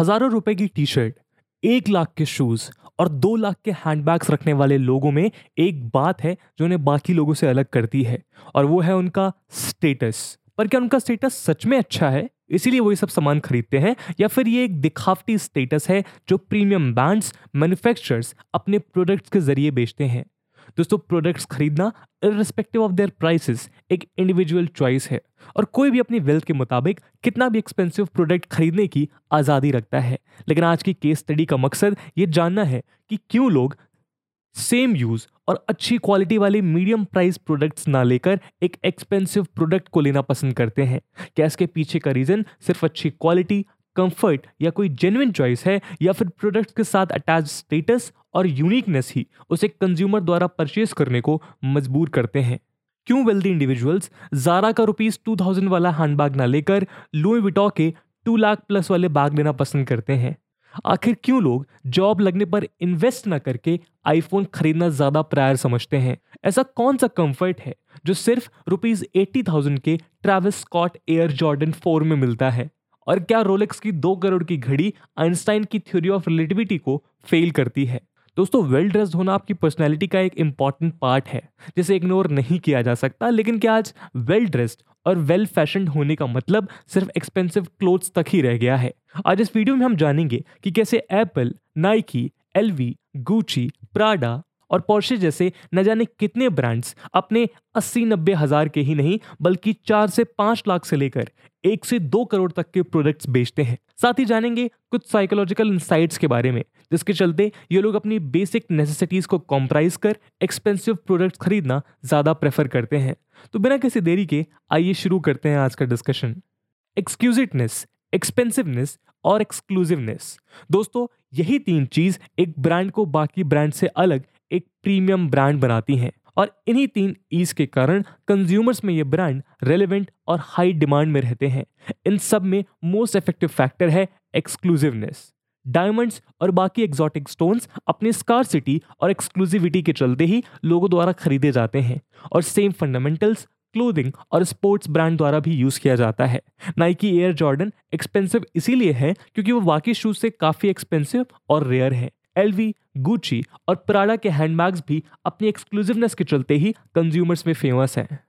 हज़ारों रुपए की टी शर्ट एक लाख के शूज़ और दो लाख के हैंडबैग्स रखने वाले लोगों में एक बात है जो उन्हें बाकी लोगों से अलग करती है और वो है उनका स्टेटस पर क्या उनका स्टेटस सच में अच्छा है? इसीलिए वो ये सब सामान खरीदते हैं या फिर ये एक दिखावटी स्टेटस है जो प्रीमियम ब्रांड्स मैन्युफैक्चरर्स अपने प्रोडक्ट्स के ज़रिए बेचते हैं? दोस्तों प्रोडक्ट्स खरीदना इरिस्पेक्टिव ऑफ़ देयर प्राइसेस एक इंडिविजुअल चॉइस है। और कोई भी अपनी वेल्थ के मुताबिक कितना भी एक्सपेंसिव प्रोडक्ट खरीदने की आज़ादी रखता है। लेकिन आज की केस स्टडी का मकसद ये जानना है कि क्यों लोग सेम यूज़ और अच्छी क्वालिटी वाले मीडियम प्राइस प्रोडक्ट्स ना लेकर एक एक्सपेंसिव प्रोडक्ट को लेना पसंद करते हैं। क्या इसके पीछे का रीजन सिर्फ़ अच्छी क्वालिटी कंफर्ट या कोई जेन्युइन चॉइस है या फिर प्रोडक्ट्स के साथ अटैच स्टेटस और यूनिकनेस ही उसे कंज्यूमर द्वारा परचेज करने को मजबूर करते हैं। क्यों वेल्दी इंडिविजुअल्स जारा का रुपीज़ टू थाउज़ेंड वाला हैंडबैग ना लेकर लुई विटो के टू लाख प्लस वाले बैग लेना पसंद करते हैं? आखिर क्यों लोग जॉब लगने पर इन्वेस्ट ना करके आईफोन खरीदना ज़्यादा प्रायर समझते हैं? ऐसा कौन सा कंफर्ट है जो सिर्फ़ रुपीज़ एट्टी थाउज़ेंड के Travis Scott Air Jordan four में मिलता है? और क्या रोलेक्स की दो करोड़ की घड़ी आइंस्टाइन की थ्योरी ऑफ़ रिलेटिविटी को फेल करती है? दोस्तों वेल ड्रेस्ड होना आपकी पर्सनैलिटी का एक इंपॉर्टेंट पार्ट है, जिसे इग्नोर नहीं किया जा सकता। लेकिन क्या आज वेल ड्रेस्ड और वेल फ़ैशन होने का मतलब सिर्फ़ एक्सपेंसिव क्लोथ्स तक ही रह गया है? आज इस वीडियो में हम जानेंगे कि कैसे Apple Nike LV Gucci Prada और पोर्शे जैसे न जाने कितने ब्रांड्स अपने अस्सी नब्बे हज़ार के ही नहीं, बल्कि चार से पाँच लाख से लेकर एक से दो करोड़ तक के प्रोडक्ट्स बेचते हैं। साथ ही जानेंगे कुछ साइकोलॉजिकल इंसाइट्स के बारे में जिसके चलते ये लोग अपनी बेसिक नेसेसिटीज को कॉम्प्राइज कर एक्सपेंसिव प्रोडक्ट्स खरीदना ज़्यादा प्रेफर करते हैं। तो बिना किसी देरी के आइए शुरू करते हैं आज का डिस्कशन एक्सक्यूजिटनेस एक्सपेंसिवनेस और एक्सक्लूसिवनेस दोस्तों, यही तीन चीज़ एक ब्रांड को बाकी ब्रांड से अलग एक प्रीमियम ब्रांड बनाती हैं और इन्हीं तीन ईज के कारण कंज्यूमर्स में ये ब्रांड रेलेवेंट और हाई डिमांड में रहते हैं। इन सब में मोस्ट इफ़ेक्टिव फैक्टर है एक्सक्लूसिवनेस डायमंड्स और बाकी एक्सोटिक स्टोन्स अपनी स्कारसिटी और एक्सक्लूसिविटी के चलते ही लोगों द्वारा खरीदे जाते हैं। और सेम फंडामेंटल्स क्लोथिंग और स्पोर्ट्स ब्रांड द्वारा भी यूज़ किया जाता है। नाइकी एयर जॉर्डन एक्सपेंसिव इसीलिए है क्योंकि वो बाकी शूज़ से काफ़ी एक्सपेंसिव और रेयर है। एलवी गुची और प्राडा के हैंडबैग्स भी अपनी एक्सक्लूसिवनेस के चलते ही कंज्यूमर्स में फ़ेमस हैं।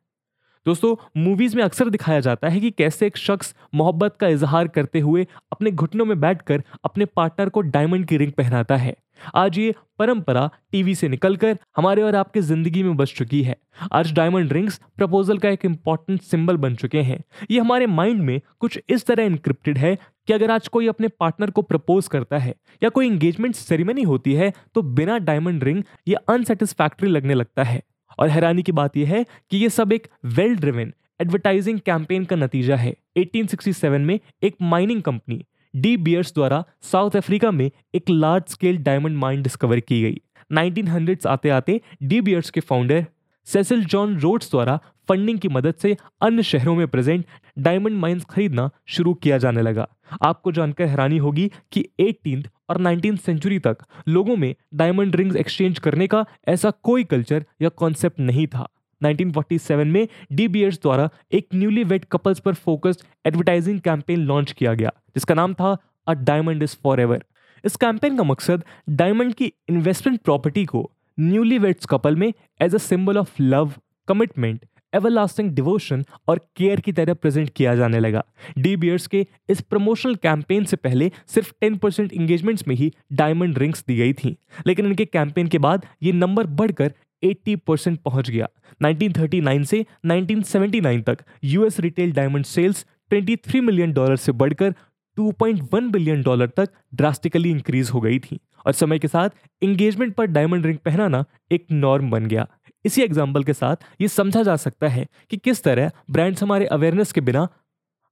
दोस्तों मूवीज़ में अक्सर दिखाया जाता है कि कैसे एक शख्स मोहब्बत का इजहार करते हुए अपने घुटनों में बैठकर अपने पार्टनर को डायमंड की रिंग पहनाता है। आज ये परंपरा टीवी से निकलकर हमारे और आपके ज़िंदगी में बस चुकी है। आज डायमंड रिंग्स प्रपोजल का एक इंपॉर्टेंट सिंबल बन चुके हैं। ये हमारे माइंड में कुछ इस तरह इनक्रिप्टेड है कि अगर आज कोई अपने पार्टनर को प्रपोज करता है या कोई इंगेजमेंट सेरेमनी होती है तो बिना डायमंड रिंग ये अनसेटिस्फैक्ट्री लगने लगता है। और हैरानी की बात यह है कि ये सब एक वेल ड्रिवन एडवर्टाइजिंग कैंपेन का नतीजा है। 1867 में एक माइनिंग कंपनी डी बियर्स द्वारा साउथ अफ्रीका में एक large scale diamond mine discover की गई। 1900s आते आते डी बियर्स के फाउंडर सेसिल जॉन रोड्स द्वारा फंडिंग की मदद से अन्य शहरों में प्रेजेंट डायमंड माइंस खरीदना शुरू किया जाने लगा। आपको जानकर हैरानी होगी कि एटीन और नाइनटीन सेंचुरी तक लोगों में डायमंड रिंग्स एक्सचेंज करने का ऐसा कोई कल्चर या कॉन्सेप्ट नहीं था। 1947 में डी बियर्स द्वारा एक न्यूली वेड कपल्स पर फोकस्ड एडवर्टाइजिंग कैंपेन लॉन्च किया गया, जिसका नाम था a diamond is forever इस कैंपेन का मकसद डायमंड की इन्वेस्टमेंट प्रॉपर्टी को न्यूली वेड्स कपल में as a symbol of love commitment everlasting devotion और केयर की तरह प्रेजेंट किया जाने लगा। डी बियर्स के इस प्रमोशनल कैंपेन से पहले सिर्फ़ 10 परसेंट इंगेजमेंट्स में ही डायमंड रिंग्स दी गई थी। लेकिन इनके कैंपेन के बाद ये नंबर बढ़कर 80 परसेंट पहुँच गया। 1939 से 1979 तक US retail diamond sales 23 million dollar से बढ़कर 2.1 बिलियन डॉलर तक ड्रास्टिकली इंक्रीज हो गई थी। और समय के साथ इंगेजमेंट पर डायमंड रिंग पहनाना एक नॉर्म बन गया। इसी एग्ज़ाम्पल के साथ ये समझा जा सकता है कि किस तरह ब्रांड्स हमारे अवेयरनेस के बिना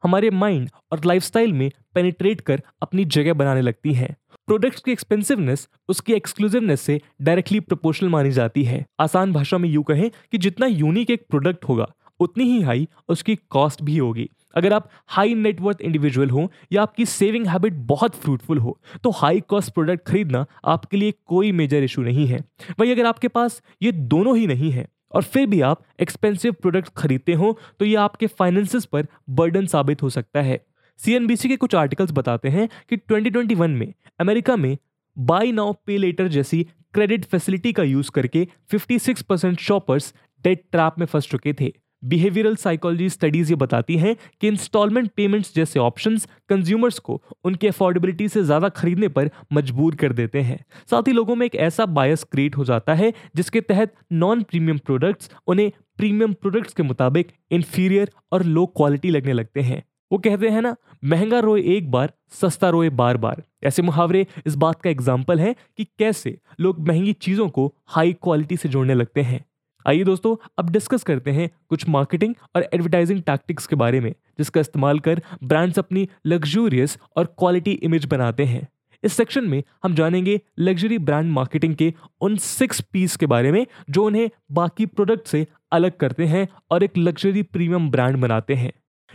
हमारे माइंड और लाइफस्टाइल में पेनिट्रेट कर अपनी जगह बनाने लगती हैं। प्रोडक्ट्स की एक्सपेंसिवनेस उसकी एक्सक्लूसिवनेस से डायरेक्टली प्रोपोर्शनल मानी जाती है। आसान भाषा में यूँ कहें कि जितना यूनिक एक प्रोडक्ट होगा उतनी ही हाई उसकी कॉस्ट भी होगी। अगर आप हाई नेटवर्थ इंडिविजुअल हो या आपकी सेविंग हैबिट बहुत फ्रूटफुल हो तो हाई कॉस्ट प्रोडक्ट खरीदना आपके लिए कोई मेजर इशू नहीं है। वही अगर आपके पास ये दोनों ही नहीं है और फिर भी आप एक्सपेंसिव प्रोडक्ट खरीदते हो तो ये आपके फाइनेंसिस पर बर्डन साबित हो सकता है। सीएनबीसी के कुछ आर्टिकल्स बताते हैं कि 2021 में अमेरिका में बाई नाउ पे लेटर जैसी क्रेडिट फैसिलिटी का यूज़ करके 56 परसेंट शॉपर्स डेट ट्रैप में फंस चुके थे। बिहेवियरल साइकोलॉजी स्टडीज़ ये बताती हैं कि इंस्टॉलमेंट पेमेंट्स जैसे ऑप्शंस कंज्यूमर्स को उनकी अफोर्डेबिलिटी से ज़्यादा खरीदने पर मजबूर कर देते हैं। साथ ही लोगों में एक ऐसा बायस क्रिएट हो जाता है जिसके तहत नॉन प्रीमियम प्रोडक्ट्स उन्हें प्रीमियम प्रोडक्ट्स के मुताबिक इन्फीरियर और लो क्वालिटी लगने लगते हैं। वो कहते हैं ना, महँगा रोए एक बार, सस्ता रोए बार बार। ऐसे मुहावरे इस बात का एग्ज़ाम्पल है कि कैसे लोग महँगी चीज़ों को हाई क्वालिटी से जोड़ने लगते हैं। आइए दोस्तों, अब डिस्कस करते हैं कुछ मार्केटिंग और एडवर्टाइजिंग टैक्टिक्स के बारे में, जिसका इस्तेमाल कर ब्रांड्स अपनी लग्जूरियस और क्वालिटी इमेज बनाते हैं। इस सेक्शन में हम जानेंगे लग्जरी ब्रांड मार्केटिंग के उन सिक्स पीस के बारे में, जो उन्हें बाकी प्रोडक्ट से अलग करते हैं और एक लग्जरी प्रीमियम ब्रांड बनाते हैं।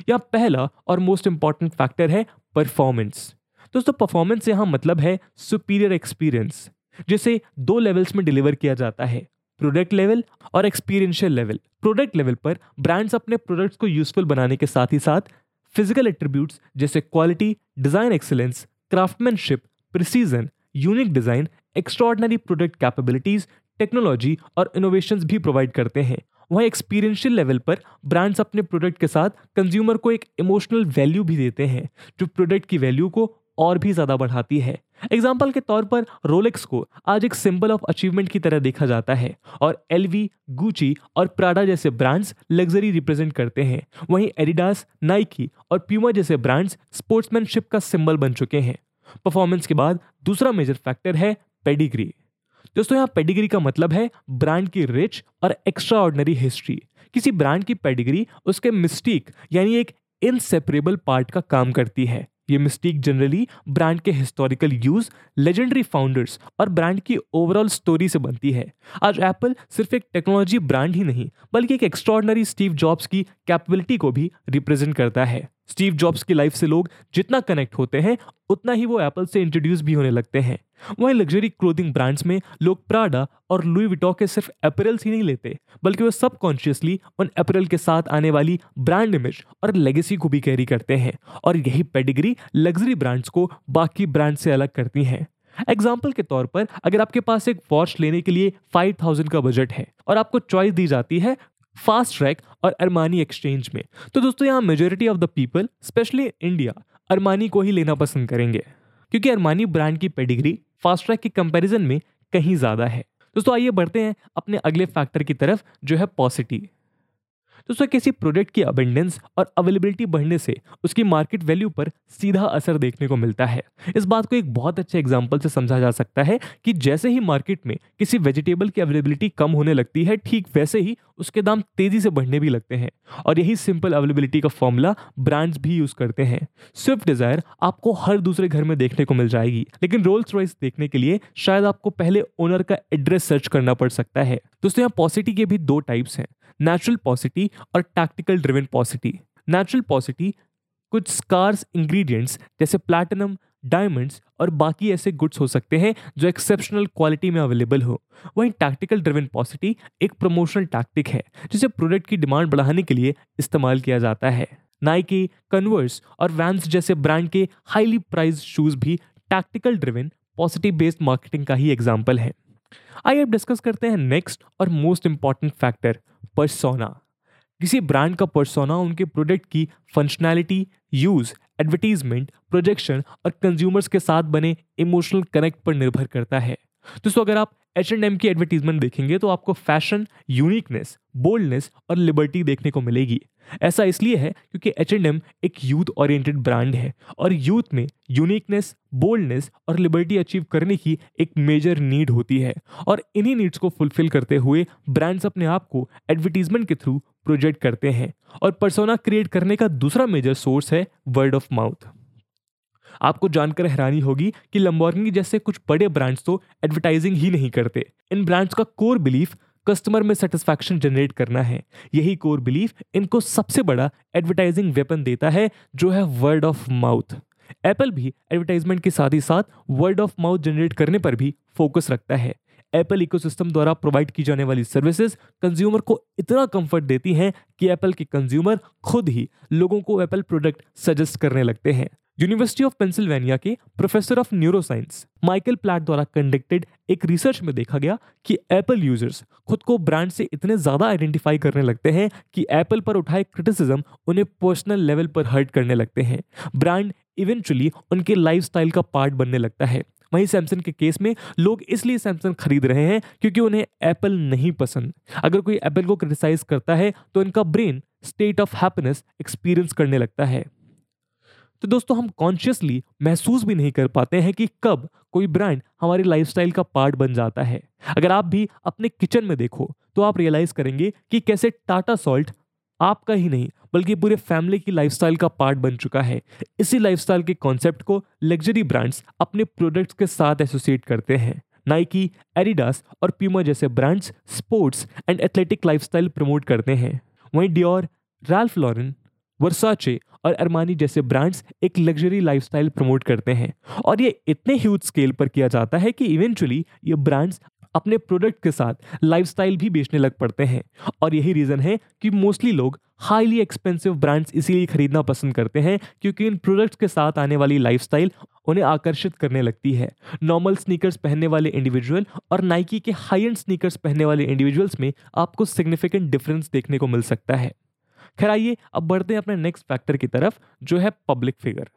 यहाँ पहला और मोस्ट इंपॉर्टेंट फैक्टर है परफॉर्मेंस दोस्तों परफॉर्मेंस यहाँ मतलब है सुपीरियर एक्सपीरियंस जिसे दो लेवल्स में डिलीवर किया जाता है। प्रोडक्ट लेवल और एक्सपीरियंशियल लेवल। प्रोडक्ट लेवल पर ब्रांड्स अपने प्रोडक्ट्स को यूजफुल बनाने के साथ ही साथ फ़िज़िकल एट्रीब्यूट्स जैसे quality design excellence craftsmanship precision unique design extraordinary product capabilities technology और इनोवेशन भी प्रोवाइड करते हैं। वहीं एक्सपीरियंशियल लेवल पर ब्रांड्स अपने प्रोडक्ट के साथ कंज्यूमर को एक इमोशनल वैल्यू भी देते हैं, जो प्रोडक्ट की वैल्यू को और भी ज़्यादा बढ़ाती है। एग्ज़ाम्पल के तौर पर रोलेक्स को आज एक सिंबल ऑफ़ अचीवमेंट की तरह देखा जाता है और एलवी गुची और प्राडा जैसे ब्रांड्स लग्जरी रिप्रेजेंट करते हैं। वहीं एडिडास नाइकी और प्यूमा जैसे ब्रांड्स स्पोर्ट्समैनशिप का सिंबल बन चुके हैं। परफॉर्मेंस के बाद दूसरा मेजर फैक्टर है पेडिग्री दोस्तों, यहाँ पेडिग्री का मतलब है ब्रांड की रिच और एक्स्ट्रा ऑर्डनरी हिस्ट्री किसी ब्रांड की पेडिग्री उसके मिस्टीक यानी एक इनसेपरेबल पार्ट का काम करती है। ये मिस्टेक जनरली ब्रांड के हिस्टोरिकल यूज़ लेजेंडरी फाउंडर्स और ब्रांड की ओवरऑल स्टोरी से बनती है। आज एप्पल सिर्फ़ एक टेक्नोलॉजी ब्रांड ही नहीं, बल्कि एक एक्स्ट्रॉर्डनरी स्टीव जॉब्स की कैपेबिलिटी को भी रिप्रेजेंट करता है। स्टीव जॉब्स की लाइफ से लोग जितना कनेक्ट होते हैं, उतना ही वो एप्पल से इंट्रोड्यूस भी होने लगते हैं। वहीं लग्जरी क्लोथिंग ब्रांड्स में लोग प्राडा और लुई विटो के सिर्फ़ अपरेल्स ही नहीं लेते, बल्कि वो सबकॉन्शियसली उन अपरेल के साथ आने वाली ब्रांड इमेज और लेगेसी को भी कैरी करते हैं। और यही पेडिग्री लग्जरी ब्रांड्स को बाकी ब्रांड से अलग करती हैं। एग्ज़ाम्पल के तौर पर, अगर आपके पास एक वॉच लेने के लिए फाइव थाउज़ेंड का बजट है और आपको चॉइस दी जाती है फास्ट ट्रैक और अरमानी एक्सचेंज में। तो दोस्तों, यहाँ majority of the people specially India Armani को ही लेना पसंद करेंगे। क्योंकि अरमानी ब्रांड की पेडिग्री फास्ट ट्रैक के कंपैरिजन में कहीं ज़्यादा है। दोस्तों, आइए बढ़ते हैं अपने अगले फैक्टर की तरफ़, जो है पॉसिटी दोस्तों किसी प्रोडक्ट की अबेंडेंस और अवेलेबिलिटी बढ़ने से उसकी मार्केट वैल्यू पर सीधा असर देखने को मिलता है। इस बात को एक बहुत अच्छे एग्ज़ाम्पल से समझा जा सकता है कि जैसे ही मार्केट में किसी वेजिटेबल की अवेलेबिलिटी कम होने लगती है, ठीक वैसे ही उसके दाम तेज़ी से बढ़ने भी लगते हैं और यही सिंपल अवेलेबिलिटी का फॉर्मूला ब्रांड्स भी यूज़ करते हैं। स्विफ्ट डिज़ायर आपको हर दूसरे घर में देखने को मिल जाएगी, लेकिन रोल्स रॉयस देखने के लिए शायद आपको पहले ओनर का एड्रेस सर्च करना पड़ सकता है। दोस्तों, यहाँ पॉसिटी के भी दो टाइप्स हैं। नेचुरल पॉसिटी और tactical driven paucity natural paucity कुछ स्कार्स इंग्रेडिएंट्स जैसे प्लैटिनम डायमंड्स और बाकी ऐसे गुड्स हो सकते हैं जो एक्सेप्शनल क्वालिटी में अवेलेबल हो। वहीं टैक्टिकल ड्रिवन पॉसिटी एक प्रमोशनल टैक्टिक है, जिसे प्रोडक्ट की डिमांड बढ़ाने के लिए इस्तेमाल किया जाता है। नाइकी कन्वर्स और वैंस जैसे ब्रांड के हाईली प्राइज शूज़ भी tactical driven paucity based marketing का ही एग्ज़ाम्पल है। आइए अब डिस्कस करते हैं नेक्स्ट और मोस्ट इंपॉर्टेंट फैक्टर परसोना किसी ब्रांड का परसोना उनके प्रोडक्ट की फंक्शनैलिटी यूज़ एडवर्टीजमेंट प्रोजेक्शन और कंज्यूमर्स के साथ बने इमोशनल कनेक्ट पर निर्भर करता है। दोस्तों, अगर आप एच एंड एम की एडवर्टीजमेंट देखेंगे तो आपको फ़ैशन यूनिकनेस बोल्डनेस और लिबर्टी देखने को मिलेगी। ऐसा इसलिए है क्योंकि एच एंड एम एक यूथ ओरिएंटेड ब्रांड है और यूथ में यूनिकनेस बोल्डनेस और लिबर्टी अचीव करने की एक मेजर नीड होती है और इन्हीं नीड्स को फुलफिल करते हुए ब्रांड्स अपने आप को एडवर्टीजमेंट के थ्रू प्रोजेक्ट करते हैं। और परसोना क्रिएट करने का दूसरा मेजर सोर्स है वर्ड ऑफ़ माउथ आपको जानकर हैरानी होगी कि लंबोर्गिनी जैसे कुछ बड़े ब्रांड्स तो एडवर्टाइजिंग ही नहीं करते। इन ब्रांड्स का कोर बिलीफ कस्टमर में सेटिस्फैक्शन जनरेट करना है। यही कोर बिलीफ इनको सबसे बड़ा एडवर्टाइजिंग वेपन देता है, जो है वर्ड ऑफ़ माउथ एप्पल भी एडवर्टाइजमेंट के साथ ही साथ वर्ड ऑफ़ माउथ जनरेट करने पर भी फोकस रखता है। एप्पल इकोसिस्टम द्वारा प्रोवाइड की जाने वाली सर्विसेज़ कंज्यूमर को इतना कंफर्ट देती हैं कि एप्पल के कंज्यूमर खुद ही लोगों को एप्पल प्रोडक्ट सजेस्ट करने लगते हैं। यूनिवर्सिटी ऑफ़ पेंसिल्वेनिया के professor of neuroscience Michael Platt द्वारा कंडक्टेड एक रिसर्च में देखा गया कि एप्पल यूज़र्स खुद को ब्रांड से इतने ज़्यादा आइडेंटिफाई करने लगते हैं कि एप्पल पर उठाए क्रिटिसिज्म उन्हें पर्सनल लेवल पर हर्ट करने लगते हैं। ब्रांड इवेंचुअली उनके लाइफस्टाइल का पार्ट बनने लगता है। वहीं सैमसंग के केस में लोग इसलिए सैमसंग खरीद रहे हैं क्योंकि उन्हें एप्पल नहीं पसंद। अगर कोई एप्पल को क्रिटिसाइज करता है तो इनका brain state of happiness experience करने लगता है। तो दोस्तों, हम कॉन्शियसली महसूस भी नहीं कर पाते हैं कि कब कोई ब्रांड हमारी लाइफस्टाइल का पार्ट बन जाता है। अगर आप भी अपने किचन में देखो तो आप रियलाइज़ करेंगे कि कैसे टाटा सॉल्ट आपका ही नहीं, बल्कि पूरे फैमिली की लाइफस्टाइल का पार्ट बन चुका है। इसी लाइफस्टाइल के कॉन्सेप्ट को लग्जरी ब्रांड्स अपने प्रोडक्ट्स के साथ एसोसिएट करते हैं। नाइकी एडिडास और प्यूमा जैसे brands sports and athletic lifestyle promote करते हैं। वहीं डियोर रैल्फ लॉरेन वर्साचे और अरमानी जैसे ब्रांड्स एक लग्जरी लाइफस्टाइल प्रमोट करते हैं। और ये इतने ह्यूज स्केल पर किया जाता है कि इवेंचुअली ये ब्रांड्स अपने प्रोडक्ट के साथ लाइफस्टाइल भी बेचने लग पड़ते हैं। और यही रीज़न है कि मोस्टली लोग हाईली एक्सपेंसिव ब्रांड्स इसीलिए खरीदना पसंद करते हैं क्योंकि इन प्रोडक्ट्स के साथ आने वाली लाइफस्टाइल उन्हें आकर्षित करने लगती है। नॉर्मल स्नीकर्स पहनने वाले इंडिविजुअल और नाइकी के हाई एंड स्नीकर्स पहनने वाले इंडिविजुअल्स में आपको सिग्निफिकेंट डिफरेंस देखने को मिल सकता है। खैर आइए, अब बढ़ते हैं अपने नेक्स्ट फैक्टर की तरफ़, जो है पब्लिक फिगर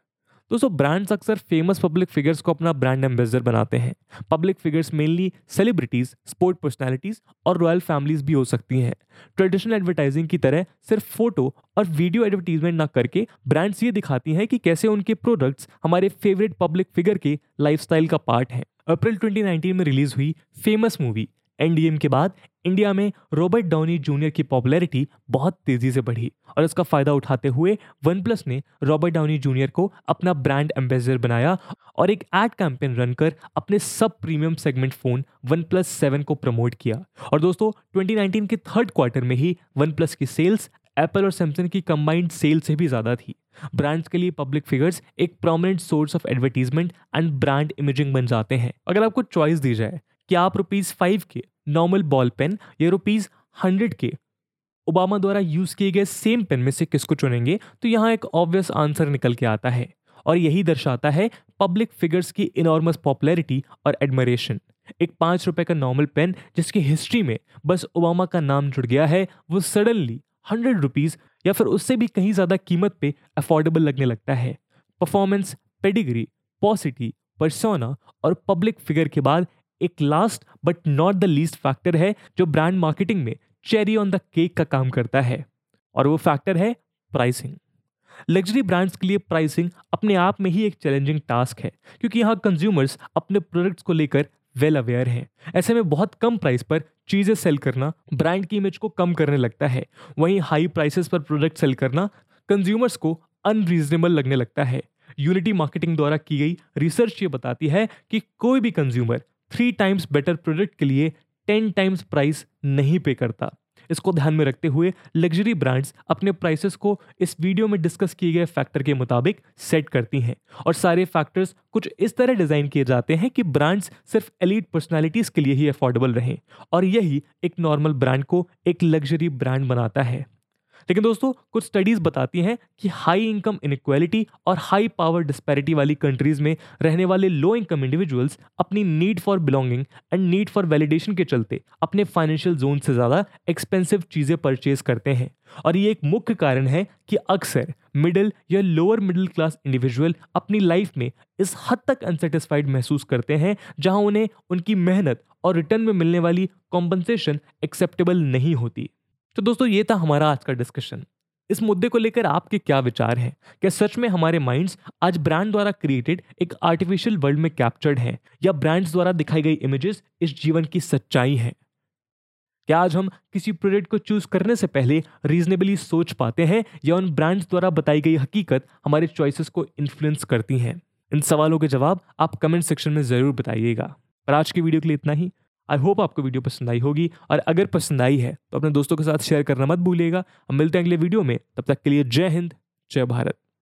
दोस्तों ब्रांड्स अक्सर फ़ेमस पब्लिक फिगर्स को अपना ब्रांड एम्बेसडर बनाते हैं। Public figures mainly celebrities sport personalities और रॉयल फैमिलीज़ भी हो सकती हैं। ट्रेडिशनल एडवर्टाइजिंग की तरह सिर्फ़ फ़ोटो और वीडियो एडवर्टीजमेंट ना करके ब्रांड्स ये दिखाती हैं कि कैसे उनके प्रोडक्ट्स हमारे फेवरेट पब्लिक फिगर के लाइफस्टाइल का पार्ट हैं। अप्रैल 2019 में रिलीज़ हुई फ़ेमस मूवी एनडीएम के बाद इंडिया में रॉबर्ट डाउनी जूनियर की पॉपुलैरिटी बहुत तेज़ी से बढ़ी और इसका फ़ायदा उठाते हुए वन प्लस ने रॉबर्ट डाउनी जूनियर को अपना ब्रांड एम्बेसडर बनाया और एक एड कैंपेन रन कर अपने sub premium segment phone OnePlus seven को प्रमोट किया। और दोस्तों 2019 के थर्ड क्वार्टर में ही वन प्लस की सेल्स एप्पल और सैमसंग की कंबाइंड सेल से भी ज़्यादा थी। ब्रांड्स के लिए पब्लिक फिगर्स एक prominent source of advertisement and brand imaging बन जाते हैं। अगर आपको चॉइस दी जाए कि आप रुपीज़ फाइव के नॉर्मल बॉल पेन या रुपीज़ हंड्रेड के ओबामा द्वारा यूज़ किए गए सेम पेन में से किसको चुनेंगे? तो यहाँ एक ऑब्वियस आंसर निकल के आता है और यही दर्शाता है पब्लिक फिगर्स की इनॉर्मस पॉपुलैरिटी और एडमरेशन एक पाँच रुपए का नॉर्मल पेन जिसकी हिस्ट्री में बस ओबामा का नाम जुड़ गया है, वो सडनली हंड्रेड रुपीज़ या फिर उससे भी कहीं ज़्यादा कीमत पे अफोर्डेबल लगने लगता है। परफॉर्मेंस पेडिग्री पॉसिटी परसोना और पब्लिक फिगर के बाद एक last but not the least factor है जो ब्रांड मार्केटिंग में चेरी ऑन द केक का काम करता है। और वो फैक्टर है प्राइसिंग लग्जरी ब्रांड्स के लिए प्राइसिंग अपने आप में ही एक चैलेंजिंग टास्क है, क्योंकि यहाँ कंज्यूमर्स अपने प्रोडक्ट्स को लेकर वेल अवेयर हैं। ऐसे में बहुत कम प्राइस पर चीज़ें सेल करना ब्रांड की इमेज को कम करने लगता है। वहीं हाई प्राइसेस पर प्रोडक्ट सेल करना कंज्यूमर्स को अनरीजनेबल लगने लगता है। यूनिटी मार्केटिंग द्वारा की गई रिसर्च ये बताती है कि कोई भी consumer three times better product के लिए टेन टाइम्स प्राइस नहीं पे करता। इसको ध्यान में रखते हुए लग्जरी ब्रांड्स अपने प्राइसेस को इस वीडियो में डिस्कस किए गए फैक्टर के मुताबिक सेट करती हैं। और सारे फैक्टर्स कुछ इस तरह डिज़ाइन किए जाते हैं कि ब्रांड्स सिर्फ़ एलिट पर्सनालिटीज के लिए ही अफोर्डेबल रहें। और यही एक नॉर्मल ब्रांड को एक लग्जरी ब्रांड बनाता है। लेकिन दोस्तों, कुछ स्टडीज़ बताती हैं कि हाई इनकम इनक्वालिटी और हाई पावर डिस्पैरिटी वाली कंट्रीज़ में रहने वाले लो इनकम इंडिविजुअल्स अपनी need for belonging and need for validation के चलते अपने फाइनेंशियल जोन से ज़्यादा एक्सपेंसिव चीज़ें परचेज करते हैं। और ये एक मुख्य कारण है कि अक्सर मिडिल या लोअर मिडिल क्लास इंडिविजुअल अपनी लाइफ में इस हद तक अनसेटिस्फाइड महसूस करते हैं, जहाँ उन्हें उनकी मेहनत और रिटर्न में मिलने वाली कॉम्पनसेशन एक्सेप्टेबल नहीं होती। तो दोस्तों, ये था हमारा आज का डिस्कशन इस मुद्दे को लेकर आपके क्या विचार हैं? क्या सच में हमारे माइंड्स आज ब्रांड द्वारा क्रिएटेड एक आर्टिफिशियल वर्ल्ड में कैप्चर्ड हैं? या ब्रांड्स द्वारा दिखाई गई इमेजेस इस जीवन की सच्चाई हैं? क्या आज हम किसी प्रोडक्ट को चूज़ करने से पहले रीजनेबली सोच पाते हैं या उन ब्रांड्स द्वारा बताई गई हकीकत हमारे चॉइसेस को इन्फ्लुएंस करती हैं? इन सवालों के जवाब आप कमेंट सेक्शन में ज़रूर बताइएगा। पर आज की वीडियो के लिए इतना ही। आई होप आपको वीडियो पसंद आई होगी। और अगर पसंद आई है तो अपने दोस्तों के साथ शेयर करना मत भूलिएगा। हम मिलते हैं अगले वीडियो में। तब तक के लिए जय हिंद, जय भारत।